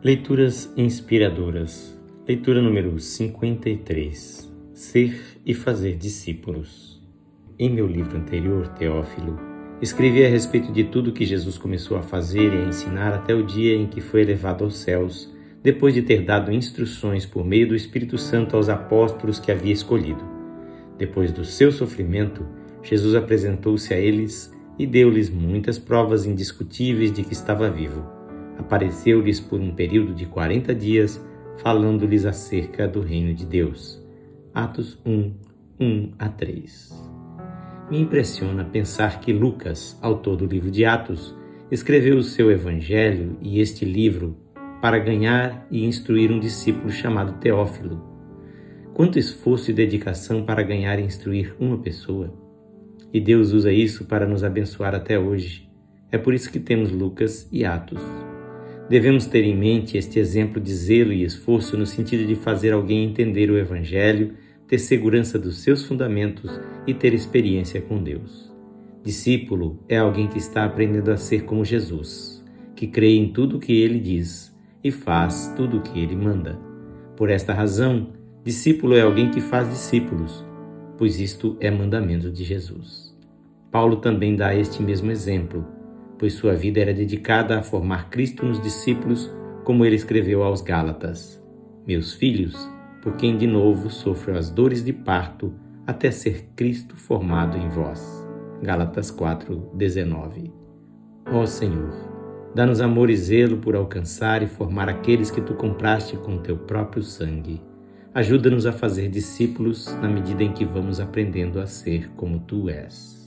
Leituras inspiradoras. Leitura número 53. Ser e fazer discípulos. Em meu livro anterior, Teófilo, escrevi a respeito de tudo que Jesus começou a fazer e a ensinar até o dia em que foi elevado aos céus, depois de ter dado instruções por meio do Espírito Santo aos apóstolos que havia escolhido. Depois do seu sofrimento, Jesus apresentou-se a eles e deu-lhes muitas provas indiscutíveis de que estava vivo apareceu-lhes por um período de quarenta dias, falando-lhes acerca do reino de Deus. Atos 1, 1 a 3. Me impressiona pensar que Lucas, autor do livro de Atos, escreveu o seu evangelho e este livro para ganhar e instruir um discípulo chamado Teófilo. Quanto esforço e dedicação para ganhar e instruir uma pessoa! E Deus usa isso para nos abençoar até hoje. É por isso que temos Lucas e Atos. Devemos ter em mente este exemplo de zelo e esforço no sentido de fazer alguém entender o Evangelho, ter segurança dos seus fundamentos e ter experiência com Deus. Discípulo é alguém que está aprendendo a ser como Jesus, que crê em tudo o que ele diz e faz tudo o que ele manda. Por esta razão, discípulo é alguém que faz discípulos, pois isto é mandamento de Jesus. Paulo também dá este mesmo exemplo pois sua vida era dedicada a formar Cristo nos discípulos, como ele escreveu aos Gálatas: Meus filhos, por quem de novo sofro as dores de parto, até ser Cristo formado em vós. Gálatas 4:19. Ó Senhor, dá-nos amor e zelo por alcançar e formar aqueles que tu compraste com teu próprio sangue. Ajuda-nos a fazer discípulos na medida em que vamos aprendendo a ser como tu és.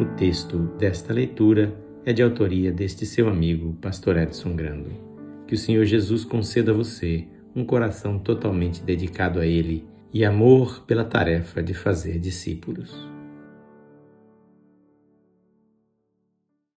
O texto desta leitura é de autoria deste seu amigo, Pastor Edson Grando. Que o Senhor Jesus conceda a você um coração totalmente dedicado a Ele e amor pela tarefa de fazer discípulos.